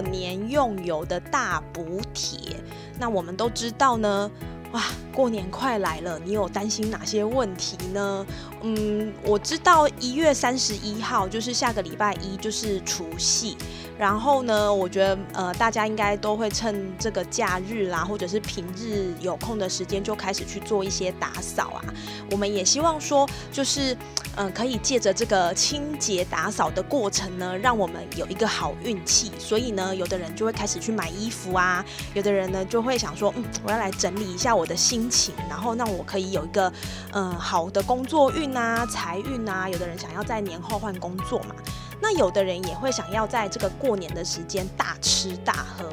年用油的大补帖。那我们都知道呢，哇，过年快来了，你有担心哪些问题呢？嗯，我知道一月三十一号就是下个礼拜一，就是除夕。然后呢，我觉得呃，大家应该都会趁这个假日啦，或者是平日有空的时间，就开始去做一些打扫啊。我们也希望说，就是嗯，可以借着这个清洁打扫的过程呢，让我们有一个好运气。所以呢，有的人就会开始去买衣服啊，有的人呢就会想说，嗯，我要来整理一下我的心情，然后让我可以有一个嗯好的工作运啊、财运啊。有的人想要在年后换工作嘛。那有的人也会想要在这个过年的时间大吃大喝，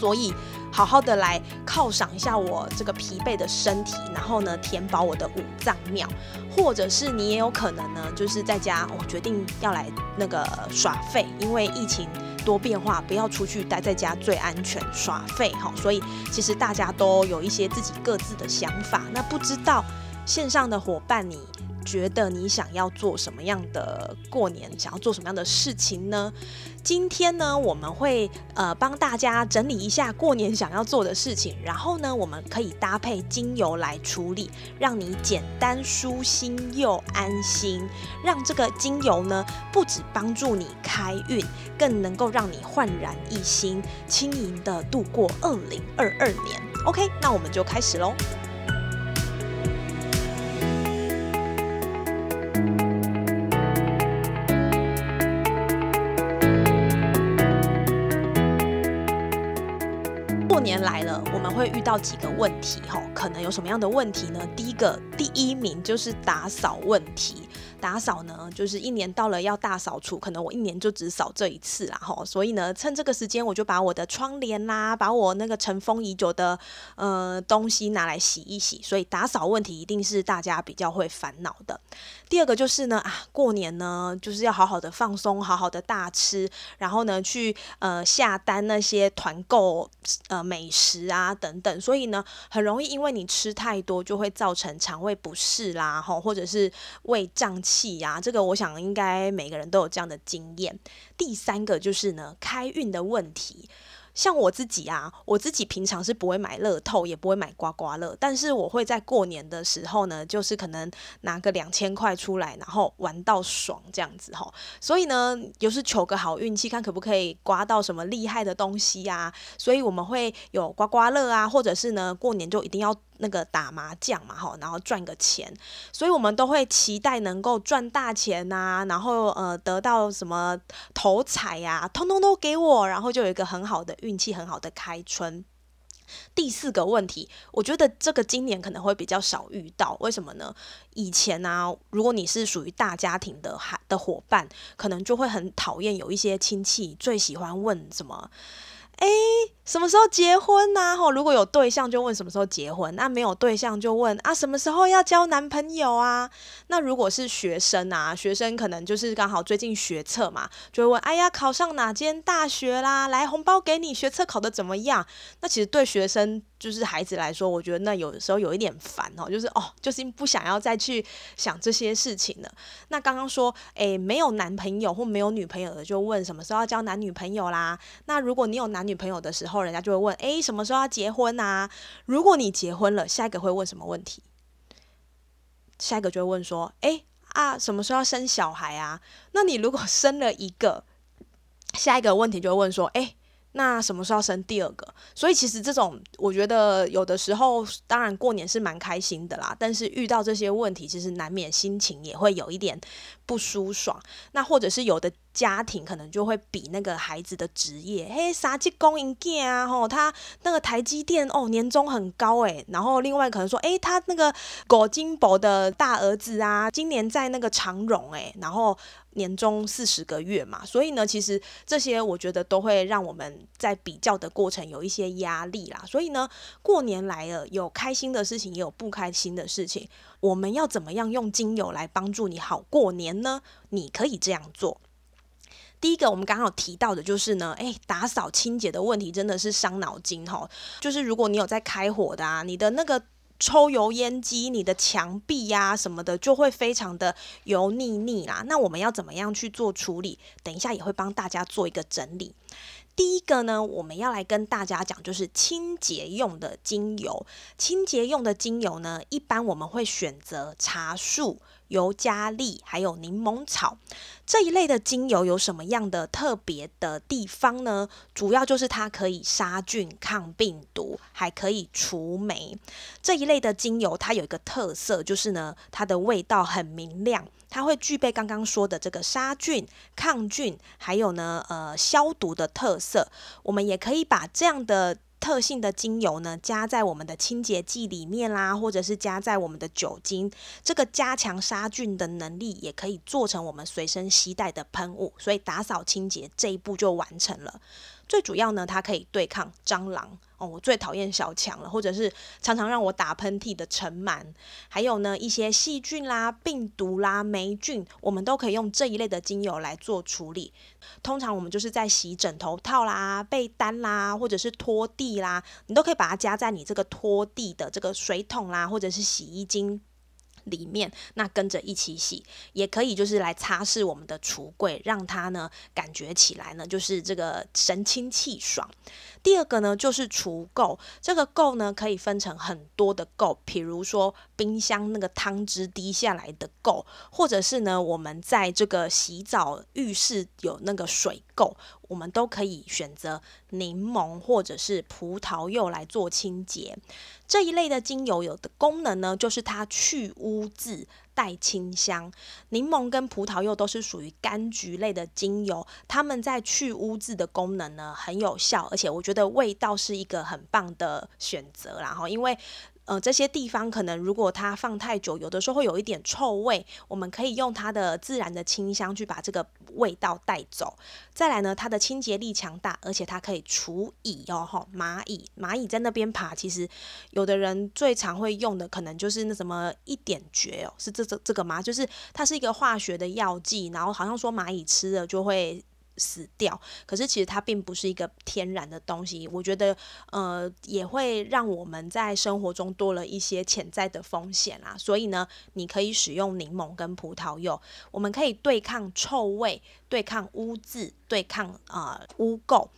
所以好好的来犒赏一下我这个疲惫的身体，然后呢填饱我的五脏庙，或者是你也有可能呢，就是在家我决定要来那个耍废，因为疫情多变化，不要出去待在家最安全，耍废哈。所以其实大家都有一些自己各自的想法，那不知道线上的伙伴你。觉得你想要做什么样的过年？想要做什么样的事情呢？今天呢，我们会呃帮大家整理一下过年想要做的事情，然后呢，我们可以搭配精油来处理，让你简单舒心又安心。让这个精油呢，不止帮助你开运，更能够让你焕然一新，轻盈的度过二零二二年。OK，那我们就开始喽。年来了，我们会遇到几个问题，哈，可能有什么样的问题呢？第一个，第一名就是打扫问题。打扫呢，就是一年到了要大扫除，可能我一年就只扫这一次啦，吼，所以呢，趁这个时间，我就把我的窗帘啦，把我那个尘封已久的呃东西拿来洗一洗。所以打扫问题一定是大家比较会烦恼的。第二个就是呢，啊，过年呢就是要好好的放松，好好的大吃，然后呢去呃下单那些团购呃美食啊等等，所以呢很容易因为你吃太多，就会造成肠胃不适啦，吼，或者是胃胀。气呀，这个我想应该每个人都有这样的经验。第三个就是呢，开运的问题。像我自己啊，我自己平常是不会买乐透，也不会买刮刮乐，但是我会在过年的时候呢，就是可能拿个两千块出来，然后玩到爽这样子吼。所以呢，就是求个好运气，看可不可以刮到什么厉害的东西呀。所以我们会有刮刮乐啊，或者是呢，过年就一定要。那个打麻将嘛，哈，然后赚个钱，所以我们都会期待能够赚大钱呐，然后呃得到什么头彩呀，通通都给我，然后就有一个很好的运气，很好的开春。第四个问题，我觉得这个今年可能会比较少遇到，为什么呢？以前呢，如果你是属于大家庭的孩的伙伴，可能就会很讨厌有一些亲戚最喜欢问什么。哎，什么时候结婚呐？吼，如果有对象就问什么时候结婚，那没有对象就问啊什么时候要交男朋友啊？那如果是学生啊，学生可能就是刚好最近学测嘛，就会问哎呀考上哪间大学啦？来红包给你，学测考的怎么样？那其实对学生。就是孩子来说，我觉得那有的时候有一点烦哦，就是哦，就是不想要再去想这些事情了。那刚刚说，诶，没有男朋友或没有女朋友的，就问什么时候要交男女朋友啦。那如果你有男女朋友的时候，人家就会问，诶，什么时候要结婚啊？如果你结婚了，下一个会问什么问题？下一个就会问说，诶，啊，什么时候要生小孩啊？那你如果生了一个，下一个问题就会问说，诶。那什么时候生第二个？所以其实这种，我觉得有的时候，当然过年是蛮开心的啦。但是遇到这些问题，其实难免心情也会有一点不舒爽。那或者是有的。家庭可能就会比那个孩子的职业，嘿，啥技工营囝啊，吼，他那个台积电哦，年终很高诶。然后另外可能说，诶，他那个果金宝的大儿子啊，今年在那个长荣诶。然后年终四十个月嘛，所以呢，其实这些我觉得都会让我们在比较的过程有一些压力啦。所以呢，过年来了，有开心的事情，也有不开心的事情，我们要怎么样用精油来帮助你好过年呢？你可以这样做。第一个，我们刚好提到的就是呢，诶，打扫清洁的问题真的是伤脑筋哈。就是如果你有在开火的啊，你的那个抽油烟机，你的墙壁呀什么的就会非常的油腻腻啦。那我们要怎么样去做处理？等一下也会帮大家做一个整理。第一个呢，我们要来跟大家讲，就是清洁用的精油。清洁用的精油呢，一般我们会选择茶树。尤加利还有柠檬草这一类的精油有什么样的特别的地方呢？主要就是它可以杀菌、抗病毒，还可以除霉。这一类的精油它有一个特色，就是呢，它的味道很明亮，它会具备刚刚说的这个杀菌、抗菌，还有呢，呃，消毒的特色。我们也可以把这样的。特性的精油呢，加在我们的清洁剂里面啦，或者是加在我们的酒精，这个加强杀菌的能力，也可以做成我们随身携带的喷雾，所以打扫清洁这一步就完成了。最主要呢，它可以对抗蟑螂哦，我最讨厌小强了，或者是常常让我打喷嚏的尘螨，还有呢一些细菌啦、病毒啦、霉菌，我们都可以用这一类的精油来做处理。通常我们就是在洗枕头套啦、被单啦，或者是拖地啦，你都可以把它加在你这个拖地的这个水桶啦，或者是洗衣精。里面那跟着一起洗，也可以就是来擦拭我们的橱柜，让它呢感觉起来呢就是这个神清气爽。第二个呢就是除垢，这个垢呢可以分成很多的垢，比如说冰箱那个汤汁滴下来的垢，或者是呢我们在这个洗澡浴室有那个水垢。我们都可以选择柠檬或者是葡萄柚来做清洁。这一类的精油有的功能呢，就是它去污渍、带清香。柠檬跟葡萄柚都是属于柑橘类的精油，它们在去污渍的功能呢很有效，而且我觉得味道是一个很棒的选择。然后因为呃，这些地方可能如果它放太久，有的时候会有一点臭味，我们可以用它的自然的清香去把这个味道带走。再来呢，它的清洁力强大，而且它可以除蚁哦，吼蚂蚁，蚂蚁在那边爬，其实有的人最常会用的可能就是那什么一点绝哦，是这这这个吗？就是它是一个化学的药剂，然后好像说蚂蚁吃了就会。死掉，可是其实它并不是一个天然的东西，我觉得呃也会让我们在生活中多了一些潜在的风险啦。所以呢，你可以使用柠檬跟葡萄柚，我们可以对抗臭味、对抗污渍、对抗呃污垢。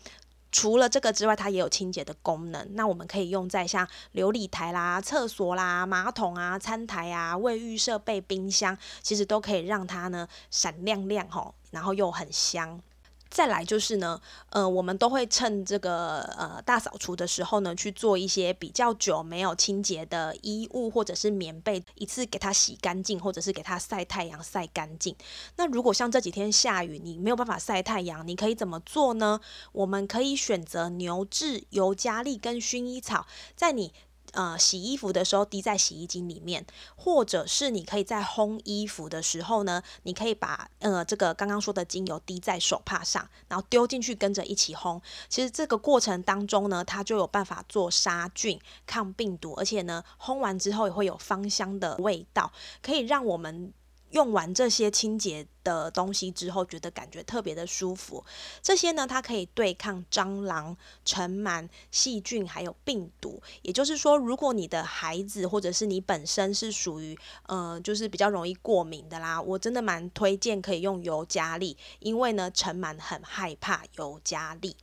除了这个之外，它也有清洁的功能。那我们可以用在像琉璃台啦、厕所啦、马桶啊、餐台啊、卫浴设备、冰箱，其实都可以让它呢闪亮亮吼，然后又很香。再来就是呢，呃，我们都会趁这个呃大扫除的时候呢，去做一些比较久没有清洁的衣物或者是棉被，一次给它洗干净，或者是给它晒太阳晒干净。那如果像这几天下雨，你没有办法晒太阳，你可以怎么做呢？我们可以选择牛至、尤加利跟薰衣草，在你。呃，洗衣服的时候滴在洗衣机里面，或者是你可以在烘衣服的时候呢，你可以把呃这个刚刚说的精油滴在手帕上，然后丢进去跟着一起烘。其实这个过程当中呢，它就有办法做杀菌、抗病毒，而且呢，烘完之后也会有芳香的味道，可以让我们。用完这些清洁的东西之后，觉得感觉特别的舒服。这些呢，它可以对抗蟑螂、尘螨、细菌还有病毒。也就是说，如果你的孩子或者是你本身是属于呃，就是比较容易过敏的啦，我真的蛮推荐可以用尤加利，因为呢，尘螨很害怕尤加利。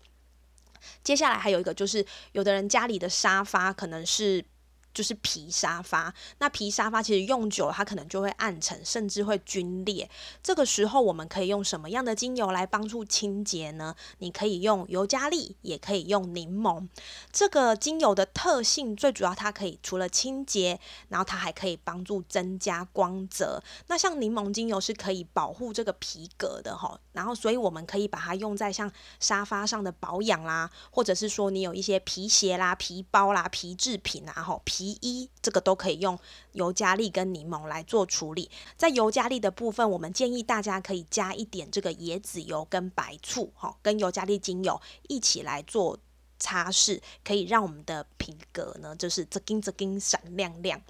接下来还有一个就是，有的人家里的沙发可能是。就是皮沙发，那皮沙发其实用久了，它可能就会暗沉，甚至会皲裂。这个时候，我们可以用什么样的精油来帮助清洁呢？你可以用尤加利，也可以用柠檬。这个精油的特性最主要，它可以除了清洁，然后它还可以帮助增加光泽。那像柠檬精油是可以保护这个皮革的哈，然后所以我们可以把它用在像沙发上的保养啦，或者是说你有一些皮鞋啦、皮包啦、皮制品啊，哈皮。皮衣这个都可以用尤加利跟柠檬来做处理，在尤加利的部分，我们建议大家可以加一点这个椰子油跟白醋，哈，跟尤加利精油一起来做擦拭，可以让我们的皮革呢，就是这根这根闪亮亮。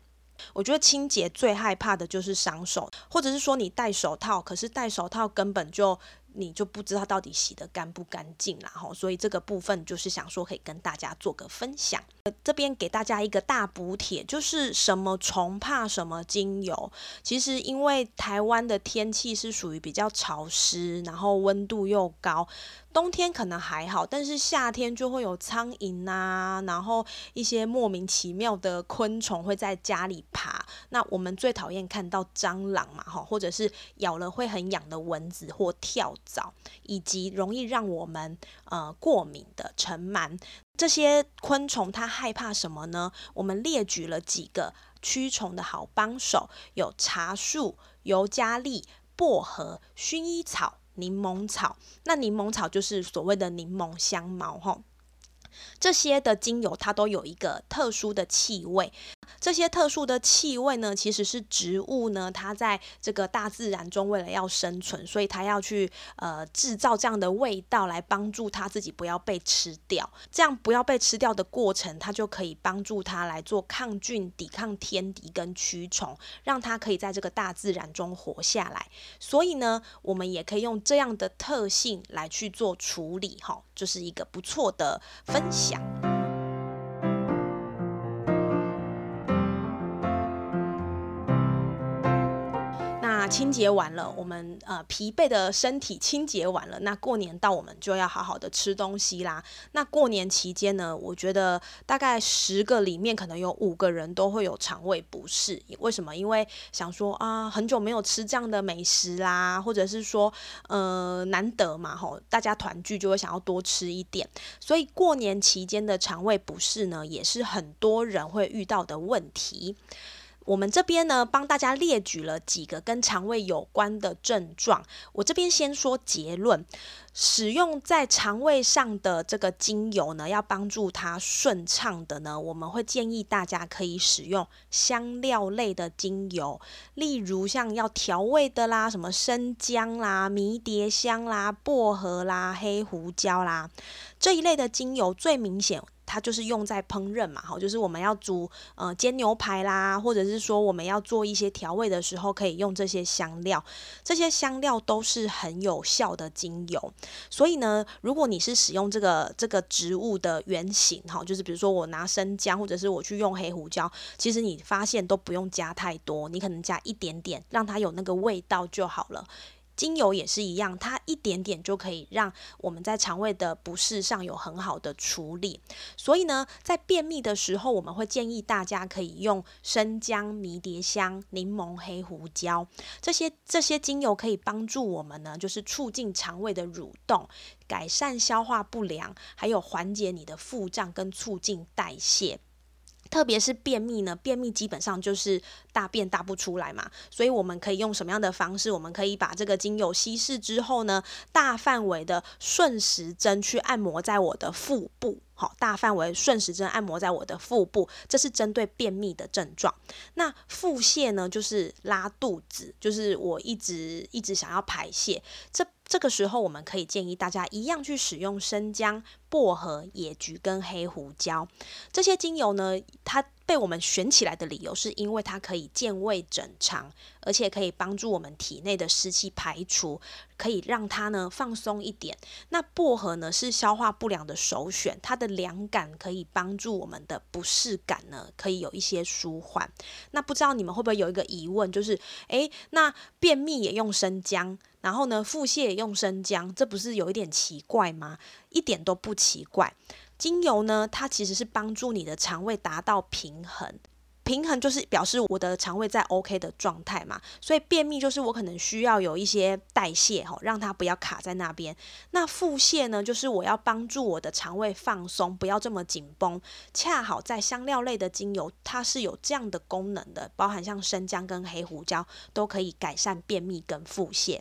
我觉得清洁最害怕的就是伤手，或者是说你戴手套，可是戴手套根本就。你就不知道到底洗得干不干净啦，吼，所以这个部分就是想说可以跟大家做个分享。这边给大家一个大补帖，就是什么虫怕什么精油。其实因为台湾的天气是属于比较潮湿，然后温度又高。冬天可能还好，但是夏天就会有苍蝇啊，然后一些莫名其妙的昆虫会在家里爬。那我们最讨厌看到蟑螂嘛，哈，或者是咬了会很痒的蚊子或跳蚤，以及容易让我们呃过敏的尘螨。这些昆虫它害怕什么呢？我们列举了几个驱虫的好帮手，有茶树、尤加利、薄荷、薰衣草。柠檬草，那柠檬草就是所谓的柠檬香茅，吼。这些的精油它都有一个特殊的气味，这些特殊的气味呢，其实是植物呢，它在这个大自然中为了要生存，所以它要去呃制造这样的味道来帮助它自己不要被吃掉。这样不要被吃掉的过程，它就可以帮助它来做抗菌、抵抗天敌跟驱虫，让它可以在这个大自然中活下来。所以呢，我们也可以用这样的特性来去做处理，哈，就是一个不错的分。想。清洁完了，我们呃疲惫的身体清洁完了，那过年到我们就要好好的吃东西啦。那过年期间呢，我觉得大概十个里面可能有五个人都会有肠胃不适。为什么？因为想说啊，很久没有吃这样的美食啦，或者是说呃难得嘛吼，大家团聚就会想要多吃一点。所以过年期间的肠胃不适呢，也是很多人会遇到的问题。我们这边呢，帮大家列举了几个跟肠胃有关的症状。我这边先说结论：使用在肠胃上的这个精油呢，要帮助它顺畅的呢，我们会建议大家可以使用香料类的精油，例如像要调味的啦，什么生姜啦、迷迭香啦、薄荷啦、黑胡椒啦这一类的精油，最明显。它就是用在烹饪嘛，哈，就是我们要煮呃煎牛排啦，或者是说我们要做一些调味的时候，可以用这些香料。这些香料都是很有效的精油。所以呢，如果你是使用这个这个植物的原型，哈，就是比如说我拿生姜，或者是我去用黑胡椒，其实你发现都不用加太多，你可能加一点点，让它有那个味道就好了。精油也是一样，它一点点就可以让我们在肠胃的不适上有很好的处理。所以呢，在便秘的时候，我们会建议大家可以用生姜、迷迭香、柠檬、黑胡椒这些这些精油，可以帮助我们呢，就是促进肠胃的蠕动，改善消化不良，还有缓解你的腹胀跟促进代谢。特别是便秘呢，便秘基本上就是大便大不出来嘛，所以我们可以用什么样的方式？我们可以把这个精油稀释之后呢，大范围的顺时针去按摩在我的腹部，好，大范围顺时针按摩在我的腹部，这是针对便秘的症状。那腹泻呢，就是拉肚子，就是我一直一直想要排泄，这。这个时候，我们可以建议大家一样去使用生姜、薄荷、野菊跟黑胡椒这些精油呢。它被我们选起来的理由，是因为它可以健胃整肠，而且可以帮助我们体内的湿气排除，可以让它呢放松一点。那薄荷呢是消化不良的首选，它的凉感可以帮助我们的不适感呢可以有一些舒缓。那不知道你们会不会有一个疑问，就是诶，那便秘也用生姜？然后呢，腹泻用生姜，这不是有一点奇怪吗？一点都不奇怪。精油呢，它其实是帮助你的肠胃达到平衡。平衡就是表示我的肠胃在 OK 的状态嘛，所以便秘就是我可能需要有一些代谢哈，让它不要卡在那边。那腹泻呢，就是我要帮助我的肠胃放松，不要这么紧绷。恰好在香料类的精油，它是有这样的功能的，包含像生姜跟黑胡椒都可以改善便秘跟腹泻。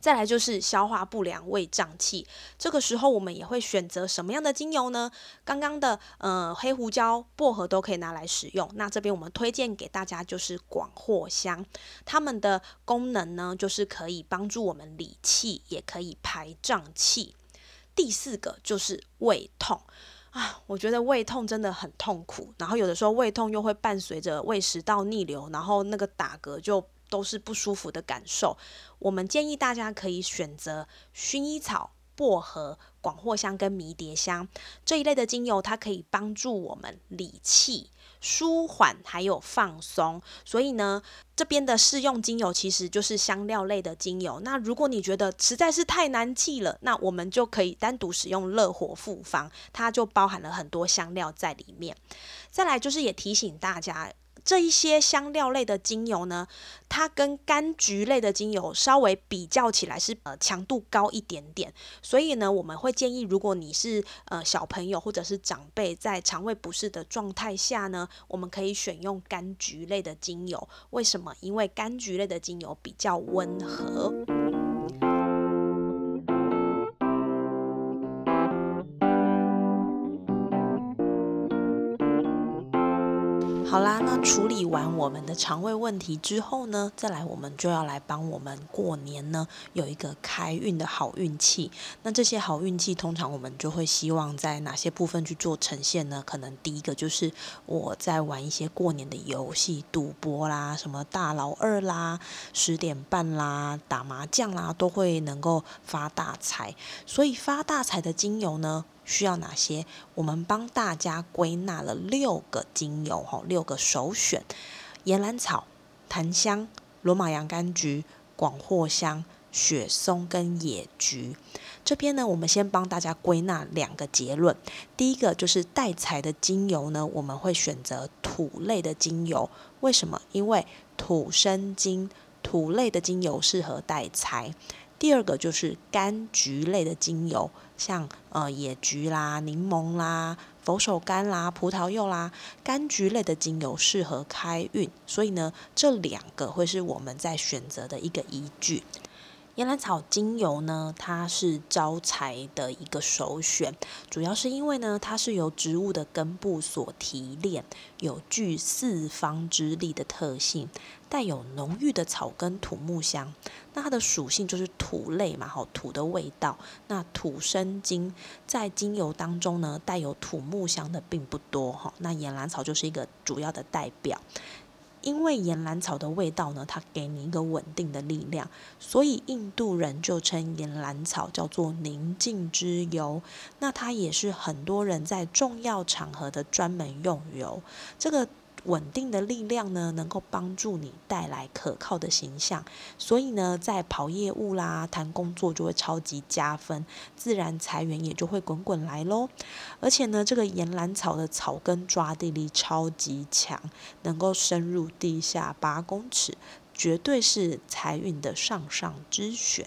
再来就是消化不良、胃胀气，这个时候我们也会选择什么样的精油呢？刚刚的呃黑胡椒、薄荷都可以拿来使用。那这边我们推荐给大家就是广藿香，它们的功能呢就是可以帮助我们理气，也可以排胀气。第四个就是胃痛啊，我觉得胃痛真的很痛苦，然后有的时候胃痛又会伴随着胃食道逆流，然后那个打嗝就。都是不舒服的感受。我们建议大家可以选择薰衣草、薄荷、广藿香跟迷迭香这一类的精油，它可以帮助我们理气、舒缓还有放松。所以呢，这边的试用精油其实就是香料类的精油。那如果你觉得实在是太难记了，那我们就可以单独使用热火复方，它就包含了很多香料在里面。再来就是也提醒大家。这一些香料类的精油呢，它跟柑橘类的精油稍微比较起来是呃强度高一点点，所以呢，我们会建议如果你是呃小朋友或者是长辈在肠胃不适的状态下呢，我们可以选用柑橘类的精油。为什么？因为柑橘类的精油比较温和。好啦，那处理完我们的肠胃问题之后呢，再来我们就要来帮我们过年呢有一个开运的好运气。那这些好运气，通常我们就会希望在哪些部分去做呈现呢？可能第一个就是我在玩一些过年的游戏，赌博啦，什么大老二啦，十点半啦，打麻将啦，都会能够发大财。所以发大财的精油呢？需要哪些？我们帮大家归纳了六个精油，哈，六个首选：岩兰草、檀香、罗马洋甘菊、广藿香、雪松跟野菊。这边呢，我们先帮大家归纳两个结论。第一个就是带财的精油呢，我们会选择土类的精油。为什么？因为土生金，土类的精油适合带财。第二个就是柑橘类的精油，像呃野菊啦、柠檬啦、佛手柑啦、葡萄柚啦，柑橘类的精油适合开运，所以呢，这两个会是我们在选择的一个依据。岩兰草精油呢，它是招财的一个首选，主要是因为呢，它是由植物的根部所提炼，有具四方之力的特性，带有浓郁的草根土木香。那它的属性就是土类嘛，好土的味道。那土生金，在精油当中呢，带有土木香的并不多哈。那岩兰草就是一个主要的代表。因为岩兰草的味道呢，它给你一个稳定的力量，所以印度人就称岩兰草叫做宁静之油。那它也是很多人在重要场合的专门用油。这个。稳定的力量呢，能够帮助你带来可靠的形象，所以呢，在跑业务啦、谈工作就会超级加分，自然财源也就会滚滚来喽。而且呢，这个岩兰草的草根抓地力超级强，能够深入地下八公尺，绝对是财运的上上之选。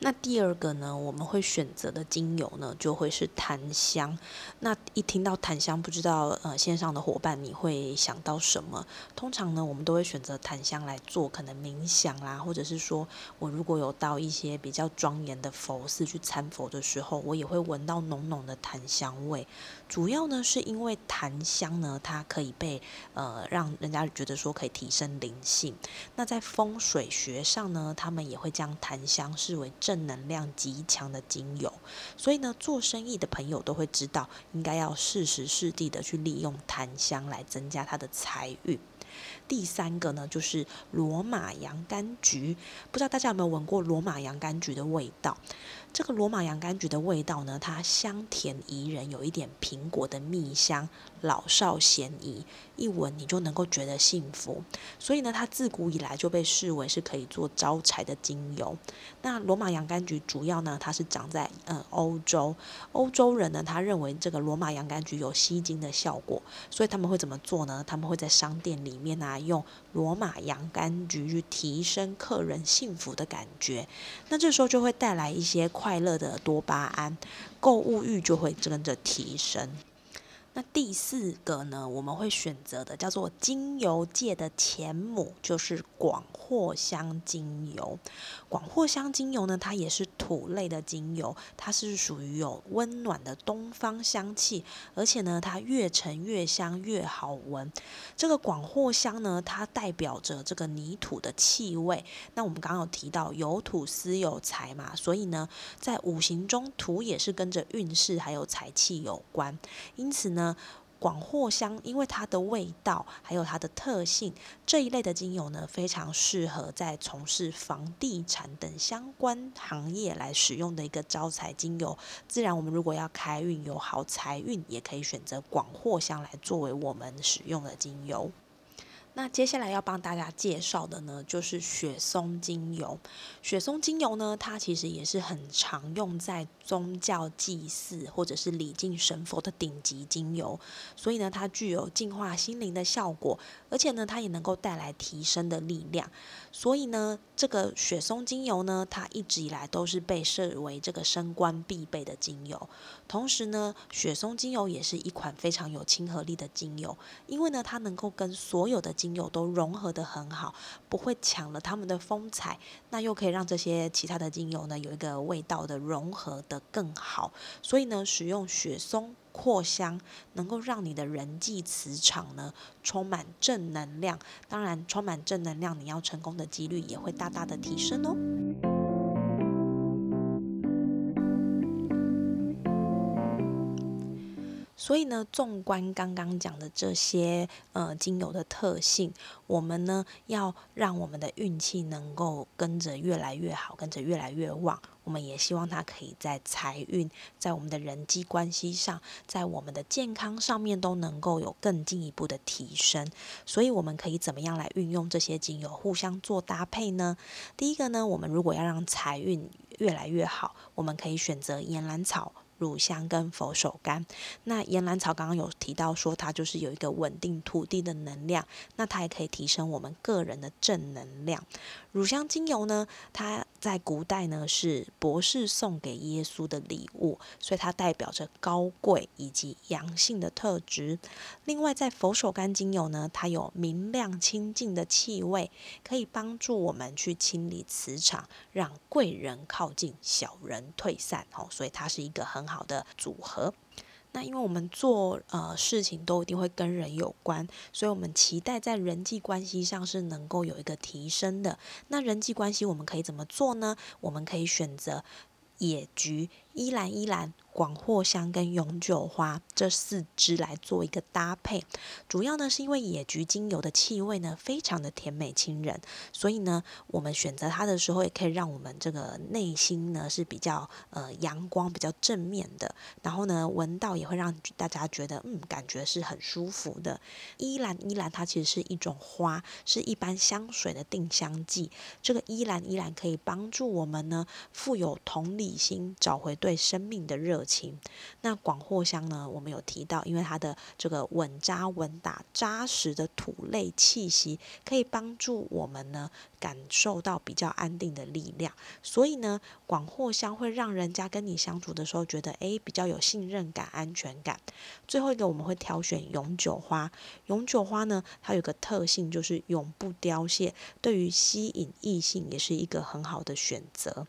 那第二个呢，我们会选择的精油呢，就会是檀香。那一听到檀香，不知道呃线上的伙伴你会想到什么？通常呢，我们都会选择檀香来做可能冥想啦，或者是说我如果有到一些比较庄严的佛寺去参佛的时候，我也会闻到浓浓的檀香味。主要呢，是因为檀香呢，它可以被呃让人家觉得说可以提升灵性。那在风水学上呢，他们也会将檀香视为正能量极强的精油。所以呢，做生意的朋友都会知道，应该要适时适地的去利用檀香来增加它的财运。第三个呢，就是罗马洋甘菊。不知道大家有没有闻过罗马洋甘菊的味道？这个罗马洋甘菊的味道呢，它香甜宜人，有一点苹果的蜜香，老少咸宜，一闻你就能够觉得幸福。所以呢，它自古以来就被视为是可以做招财的精油。那罗马洋甘菊主要呢，它是长在嗯欧洲，欧洲人呢，他认为这个罗马洋甘菊有吸金的效果，所以他们会怎么做呢？他们会在商店里面啊，用罗马洋甘菊去提升客人幸福的感觉。那这时候就会带来一些快乐的多巴胺，购物欲就会跟着提升。那第四个呢，我们会选择的叫做精油界的前母，就是广藿香精油。广藿香精油呢，它也是土类的精油，它是属于有温暖的东方香气，而且呢，它越沉越香，越好闻。这个广藿香呢，它代表着这个泥土的气味。那我们刚刚有提到有土司有财嘛，所以呢，在五行中土也是跟着运势还有财气有关，因此呢。广藿香，因为它的味道还有它的特性，这一类的精油呢，非常适合在从事房地产等相关行业来使用的一个招财精油。自然，我们如果要开运有好财运，也可以选择广藿香来作为我们使用的精油。那接下来要帮大家介绍的呢，就是雪松精油。雪松精油呢，它其实也是很常用在宗教祭祀或者是礼敬神佛的顶级精油，所以呢，它具有净化心灵的效果，而且呢，它也能够带来提升的力量。所以呢，这个雪松精油呢，它一直以来都是被视为这个升官必备的精油。同时呢，雪松精油也是一款非常有亲和力的精油，因为呢，它能够跟所有的精油都融合的很好，不会抢了他们的风采，那又可以让这些其他的精油呢有一个味道的融合的更好。所以呢，使用雪松扩香，能够让你的人际磁场呢充满正能量。当然，充满正能量，你要成功的几率也会大大的提升哦。所以呢，纵观刚刚讲的这些呃精油的特性，我们呢要让我们的运气能够跟着越来越好，跟着越来越旺。我们也希望它可以在财运、在我们的人际关系上、在我们的健康上面都能够有更进一步的提升。所以我们可以怎么样来运用这些精油互相做搭配呢？第一个呢，我们如果要让财运越来越好，我们可以选择岩兰草。乳香跟佛手柑，那岩兰草刚刚有提到说它就是有一个稳定土地的能量，那它也可以提升我们个人的正能量。乳香精油呢，它在古代呢是博士送给耶稣的礼物，所以它代表着高贵以及阳性的特质。另外，在佛手柑精油呢，它有明亮清净的气味，可以帮助我们去清理磁场，让贵人靠近，小人退散。哦，所以它是一个很好的组合。那因为我们做呃事情都一定会跟人有关，所以我们期待在人际关系上是能够有一个提升的。那人际关系我们可以怎么做呢？我们可以选择野菊、依兰依兰。广藿香跟永久花这四支来做一个搭配，主要呢是因为野菊精油的气味呢非常的甜美亲人，所以呢我们选择它的时候也可以让我们这个内心呢是比较呃阳光、比较正面的，然后呢闻到也会让大家觉得嗯感觉是很舒服的。依兰依兰它其实是一种花，是一般香水的定香剂。这个依兰依兰可以帮助我们呢富有同理心，找回对对生命的热。情，那广藿香呢？我们有提到，因为它的这个稳扎稳打、扎实的土类气息，可以帮助我们呢感受到比较安定的力量。所以呢，广藿香会让人家跟你相处的时候觉得，诶比较有信任感、安全感。最后一个，我们会挑选永久花。永久花呢，它有个特性就是永不凋谢，对于吸引异性也是一个很好的选择。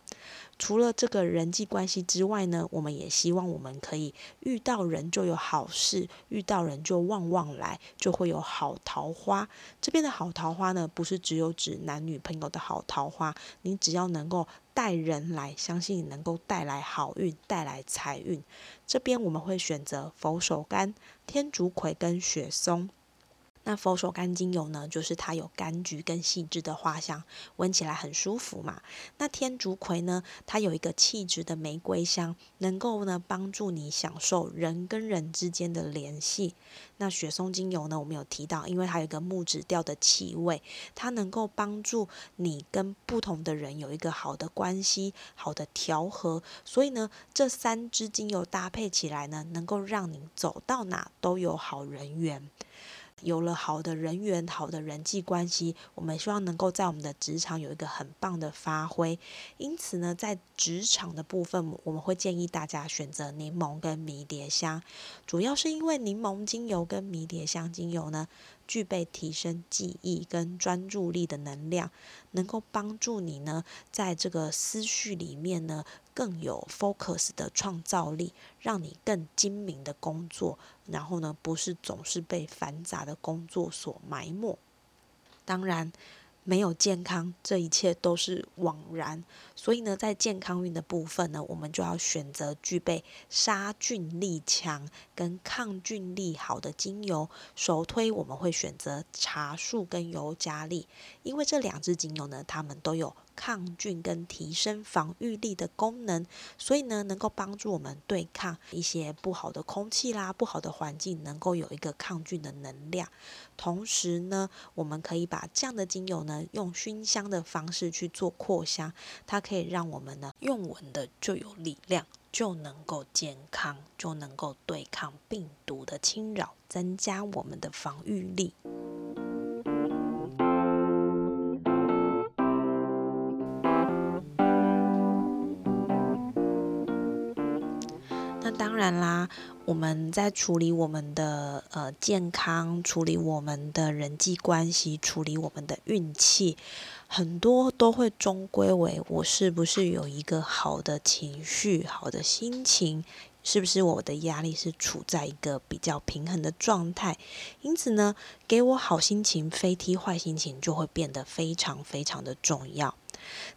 除了这个人际关系之外呢，我们也希望我们可以遇到人就有好事，遇到人就旺旺来，就会有好桃花。这边的好桃花呢，不是只有指男女朋友的好桃花，你只要能够带人来，相信能够带来好运，带来财运。这边我们会选择佛手柑、天竺葵跟雪松。那佛手柑精油呢，就是它有柑橘跟细致的花香，闻起来很舒服嘛。那天竺葵呢，它有一个气质的玫瑰香，能够呢帮助你享受人跟人之间的联系。那雪松精油呢，我们有提到，因为它有一个木质调的气味，它能够帮助你跟不同的人有一个好的关系、好的调和。所以呢，这三支精油搭配起来呢，能够让你走到哪都有好人缘。有了好的人缘、好的人际关系，我们希望能够在我们的职场有一个很棒的发挥。因此呢，在职场的部分，我们会建议大家选择柠檬跟迷迭香，主要是因为柠檬精油跟迷迭香精油呢。具备提升记忆跟专注力的能量，能够帮助你呢，在这个思绪里面呢，更有 focus 的创造力，让你更精明的工作，然后呢，不是总是被繁杂的工作所埋没。当然。没有健康，这一切都是枉然。所以呢，在健康运的部分呢，我们就要选择具备杀菌力强跟抗菌力好的精油。首推我们会选择茶树跟尤加利，因为这两支精油呢，它们都有。抗菌跟提升防御力的功能，所以呢，能够帮助我们对抗一些不好的空气啦、不好的环境，能够有一个抗菌的能量。同时呢，我们可以把这样的精油呢，用熏香的方式去做扩香，它可以让我们呢，用闻的就有力量，就能够健康，就能够对抗病毒的侵扰，增加我们的防御力。啦，我们在处理我们的呃健康，处理我们的人际关系，处理我们的运气，很多都会终归为我是不是有一个好的情绪、好的心情，是不是我的压力是处在一个比较平衡的状态？因此呢，给我好心情，飞踢坏心情，就会变得非常非常的重要。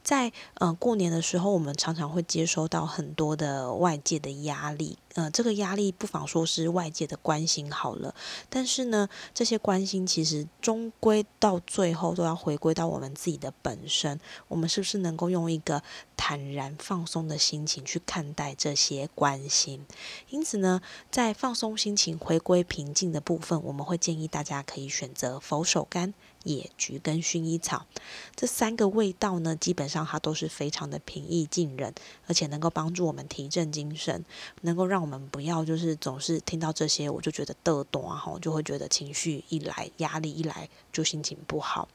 在呃过年的时候，我们常常会接收到很多的外界的压力，呃，这个压力不妨说是外界的关心好了。但是呢，这些关心其实终归到最后都要回归到我们自己的本身。我们是不是能够用一个坦然放松的心情去看待这些关心？因此呢，在放松心情、回归平静的部分，我们会建议大家可以你选择佛手柑。野菊跟薰衣草这三个味道呢，基本上它都是非常的平易近人，而且能够帮助我们提振精神，能够让我们不要就是总是听到这些我就觉得嘚多啊，吼，就会觉得情绪一来，压力一来就心情不好。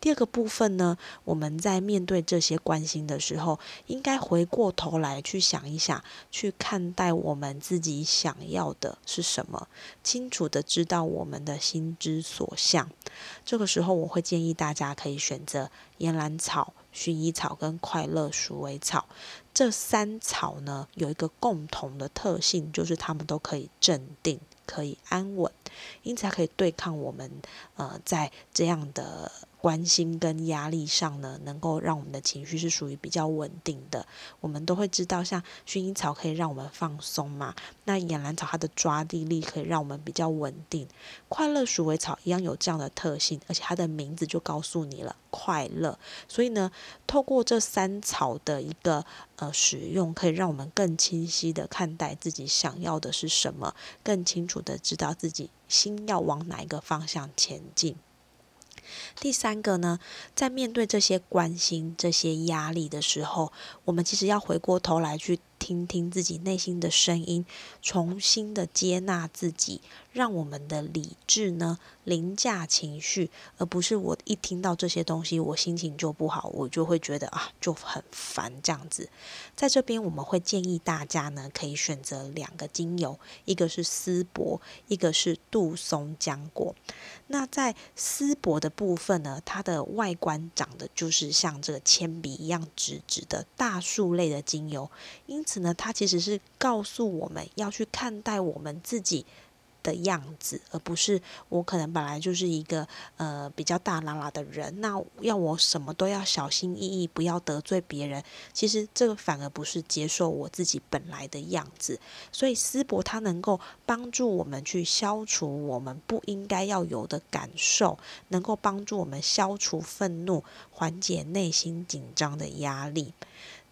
第二个部分呢，我们在面对这些关心的时候，应该回过头来去想一想，去看待我们自己想要的是什么，清楚的知道我们的心之所向。这个时候。然后我会建议大家可以选择岩兰草、薰衣草跟快乐鼠尾草这三草呢，有一个共同的特性，就是它们都可以镇定、可以安稳，因此它可以对抗我们呃在这样的。关心跟压力上呢，能够让我们的情绪是属于比较稳定的。我们都会知道，像薰衣草可以让我们放松嘛，那野兰草它的抓地力可以让我们比较稳定。快乐鼠尾草一样有这样的特性，而且它的名字就告诉你了，快乐。所以呢，透过这三草的一个呃使用，可以让我们更清晰的看待自己想要的是什么，更清楚的知道自己心要往哪一个方向前进。第三个呢，在面对这些关心、这些压力的时候，我们其实要回过头来去。听听自己内心的声音，重新的接纳自己，让我们的理智呢凌驾情绪，而不是我一听到这些东西，我心情就不好，我就会觉得啊就很烦这样子。在这边我们会建议大家呢，可以选择两个精油，一个是丝柏，一个是杜松浆果。那在丝柏的部分呢，它的外观长得就是像这个铅笔一样直直的大树类的精油，因此。呢，它其实是告诉我们要去看待我们自己的样子，而不是我可能本来就是一个呃比较大喇喇的人，那要我什么都要小心翼翼，不要得罪别人。其实这个反而不是接受我自己本来的样子。所以思博它能够帮助我们去消除我们不应该要有的感受，能够帮助我们消除愤怒，缓解内心紧张的压力。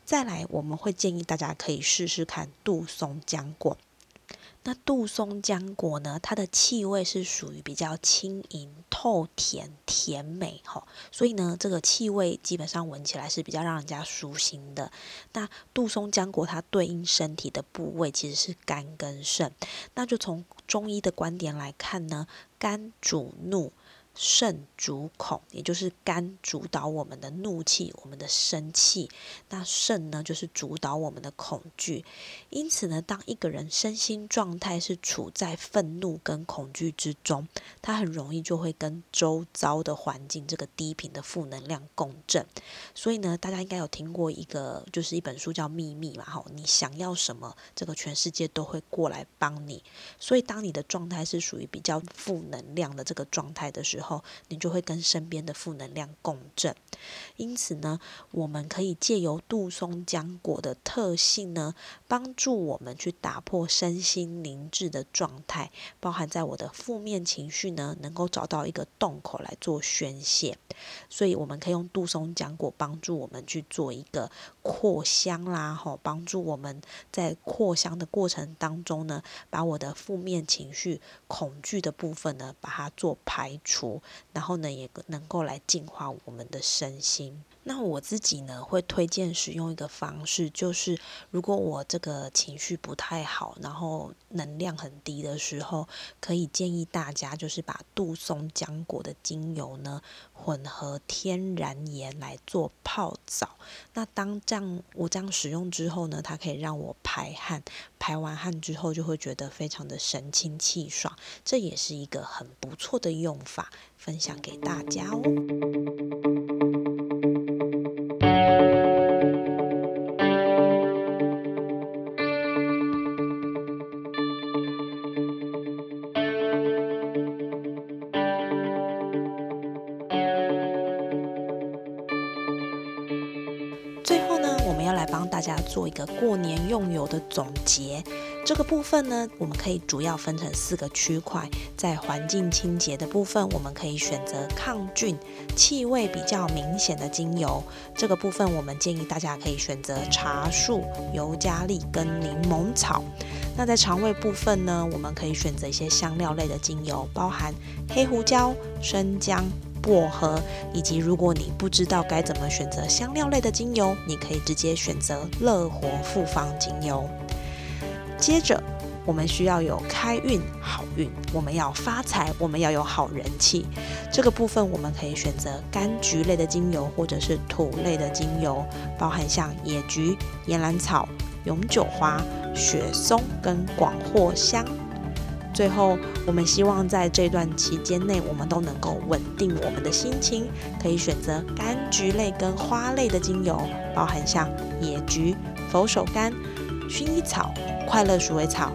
再来，我们会建议大家可以试试看杜松浆果。那杜松浆果呢？它的气味是属于比较轻盈、透甜、甜美哈，所以呢，这个气味基本上闻起来是比较让人家舒心的。那杜松浆果它对应身体的部位其实是肝跟肾，那就从中医的观点来看呢，肝主怒。肾主恐，也就是肝主导我们的怒气，我们的生气；那肾呢，就是主导我们的恐惧。因此呢，当一个人身心状态是处在愤怒跟恐惧之中，他很容易就会跟周遭的环境这个低频的负能量共振。所以呢，大家应该有听过一个，就是一本书叫《秘密》嘛，吼，你想要什么，这个全世界都会过来帮你。所以，当你的状态是属于比较负能量的这个状态的时候，后，你就会跟身边的负能量共振。因此呢，我们可以借由杜松浆果的特性呢，帮助我们去打破身心凝滞的状态，包含在我的负面情绪呢，能够找到一个洞口来做宣泄。所以，我们可以用杜松浆果帮助我们去做一个扩香啦，吼，帮助我们在扩香的过程当中呢，把我的负面情绪、恐惧的部分呢，把它做排除。然后呢，也能够来净化我们的身心。那我自己呢，会推荐使用一个方式，就是如果我这个情绪不太好，然后能量很低的时候，可以建议大家就是把杜松浆果的精油呢，混合天然盐来做泡澡。那当这样我这样使用之后呢，它可以让我排汗，排完汗之后就会觉得非常的神清气爽，这也是一个很不错的用法，分享给大家哦。大家做一个过年用油的总结，这个部分呢，我们可以主要分成四个区块。在环境清洁的部分，我们可以选择抗菌、气味比较明显的精油。这个部分，我们建议大家可以选择茶树、尤加利跟柠檬草。那在肠胃部分呢，我们可以选择一些香料类的精油，包含黑胡椒、生姜。薄荷，以及如果你不知道该怎么选择香料类的精油，你可以直接选择乐活复方精油。接着，我们需要有开运好运，我们要发财，我们要有好人气。这个部分我们可以选择柑橘类的精油，或者是土类的精油，包含像野菊、岩兰草、永久花、雪松跟广藿香。最后，我们希望在这段期间内，我们都能够稳定我们的心情，可以选择柑橘类跟花类的精油，包含像野菊、佛手柑、薰衣草、快乐鼠尾草。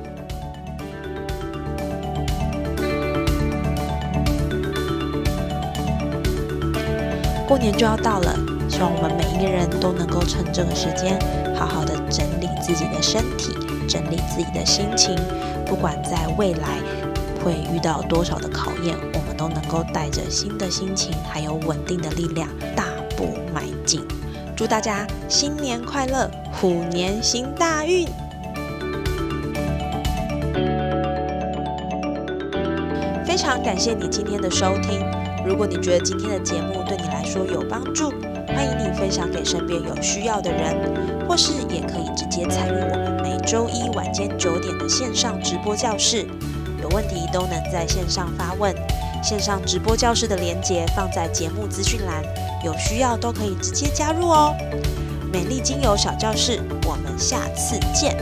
过年就要到了，希望我们每一个人都能够趁这个时间，好好的整理自己的身体，整理自己的心情。不管在未来会遇到多少的考验，我们都能够带着新的心情，还有稳定的力量，大步迈进。祝大家新年快乐，虎年行大运！非常感谢你今天的收听。如果你觉得今天的节目对你来说有帮助，欢迎你分享给身边有需要的人，或是也可以直接参与我们周一晚间九点的线上直播教室。有问题都能在线上发问，线上直播教室的连接放在节目资讯栏，有需要都可以直接加入哦。美丽精油小教室，我们下次见。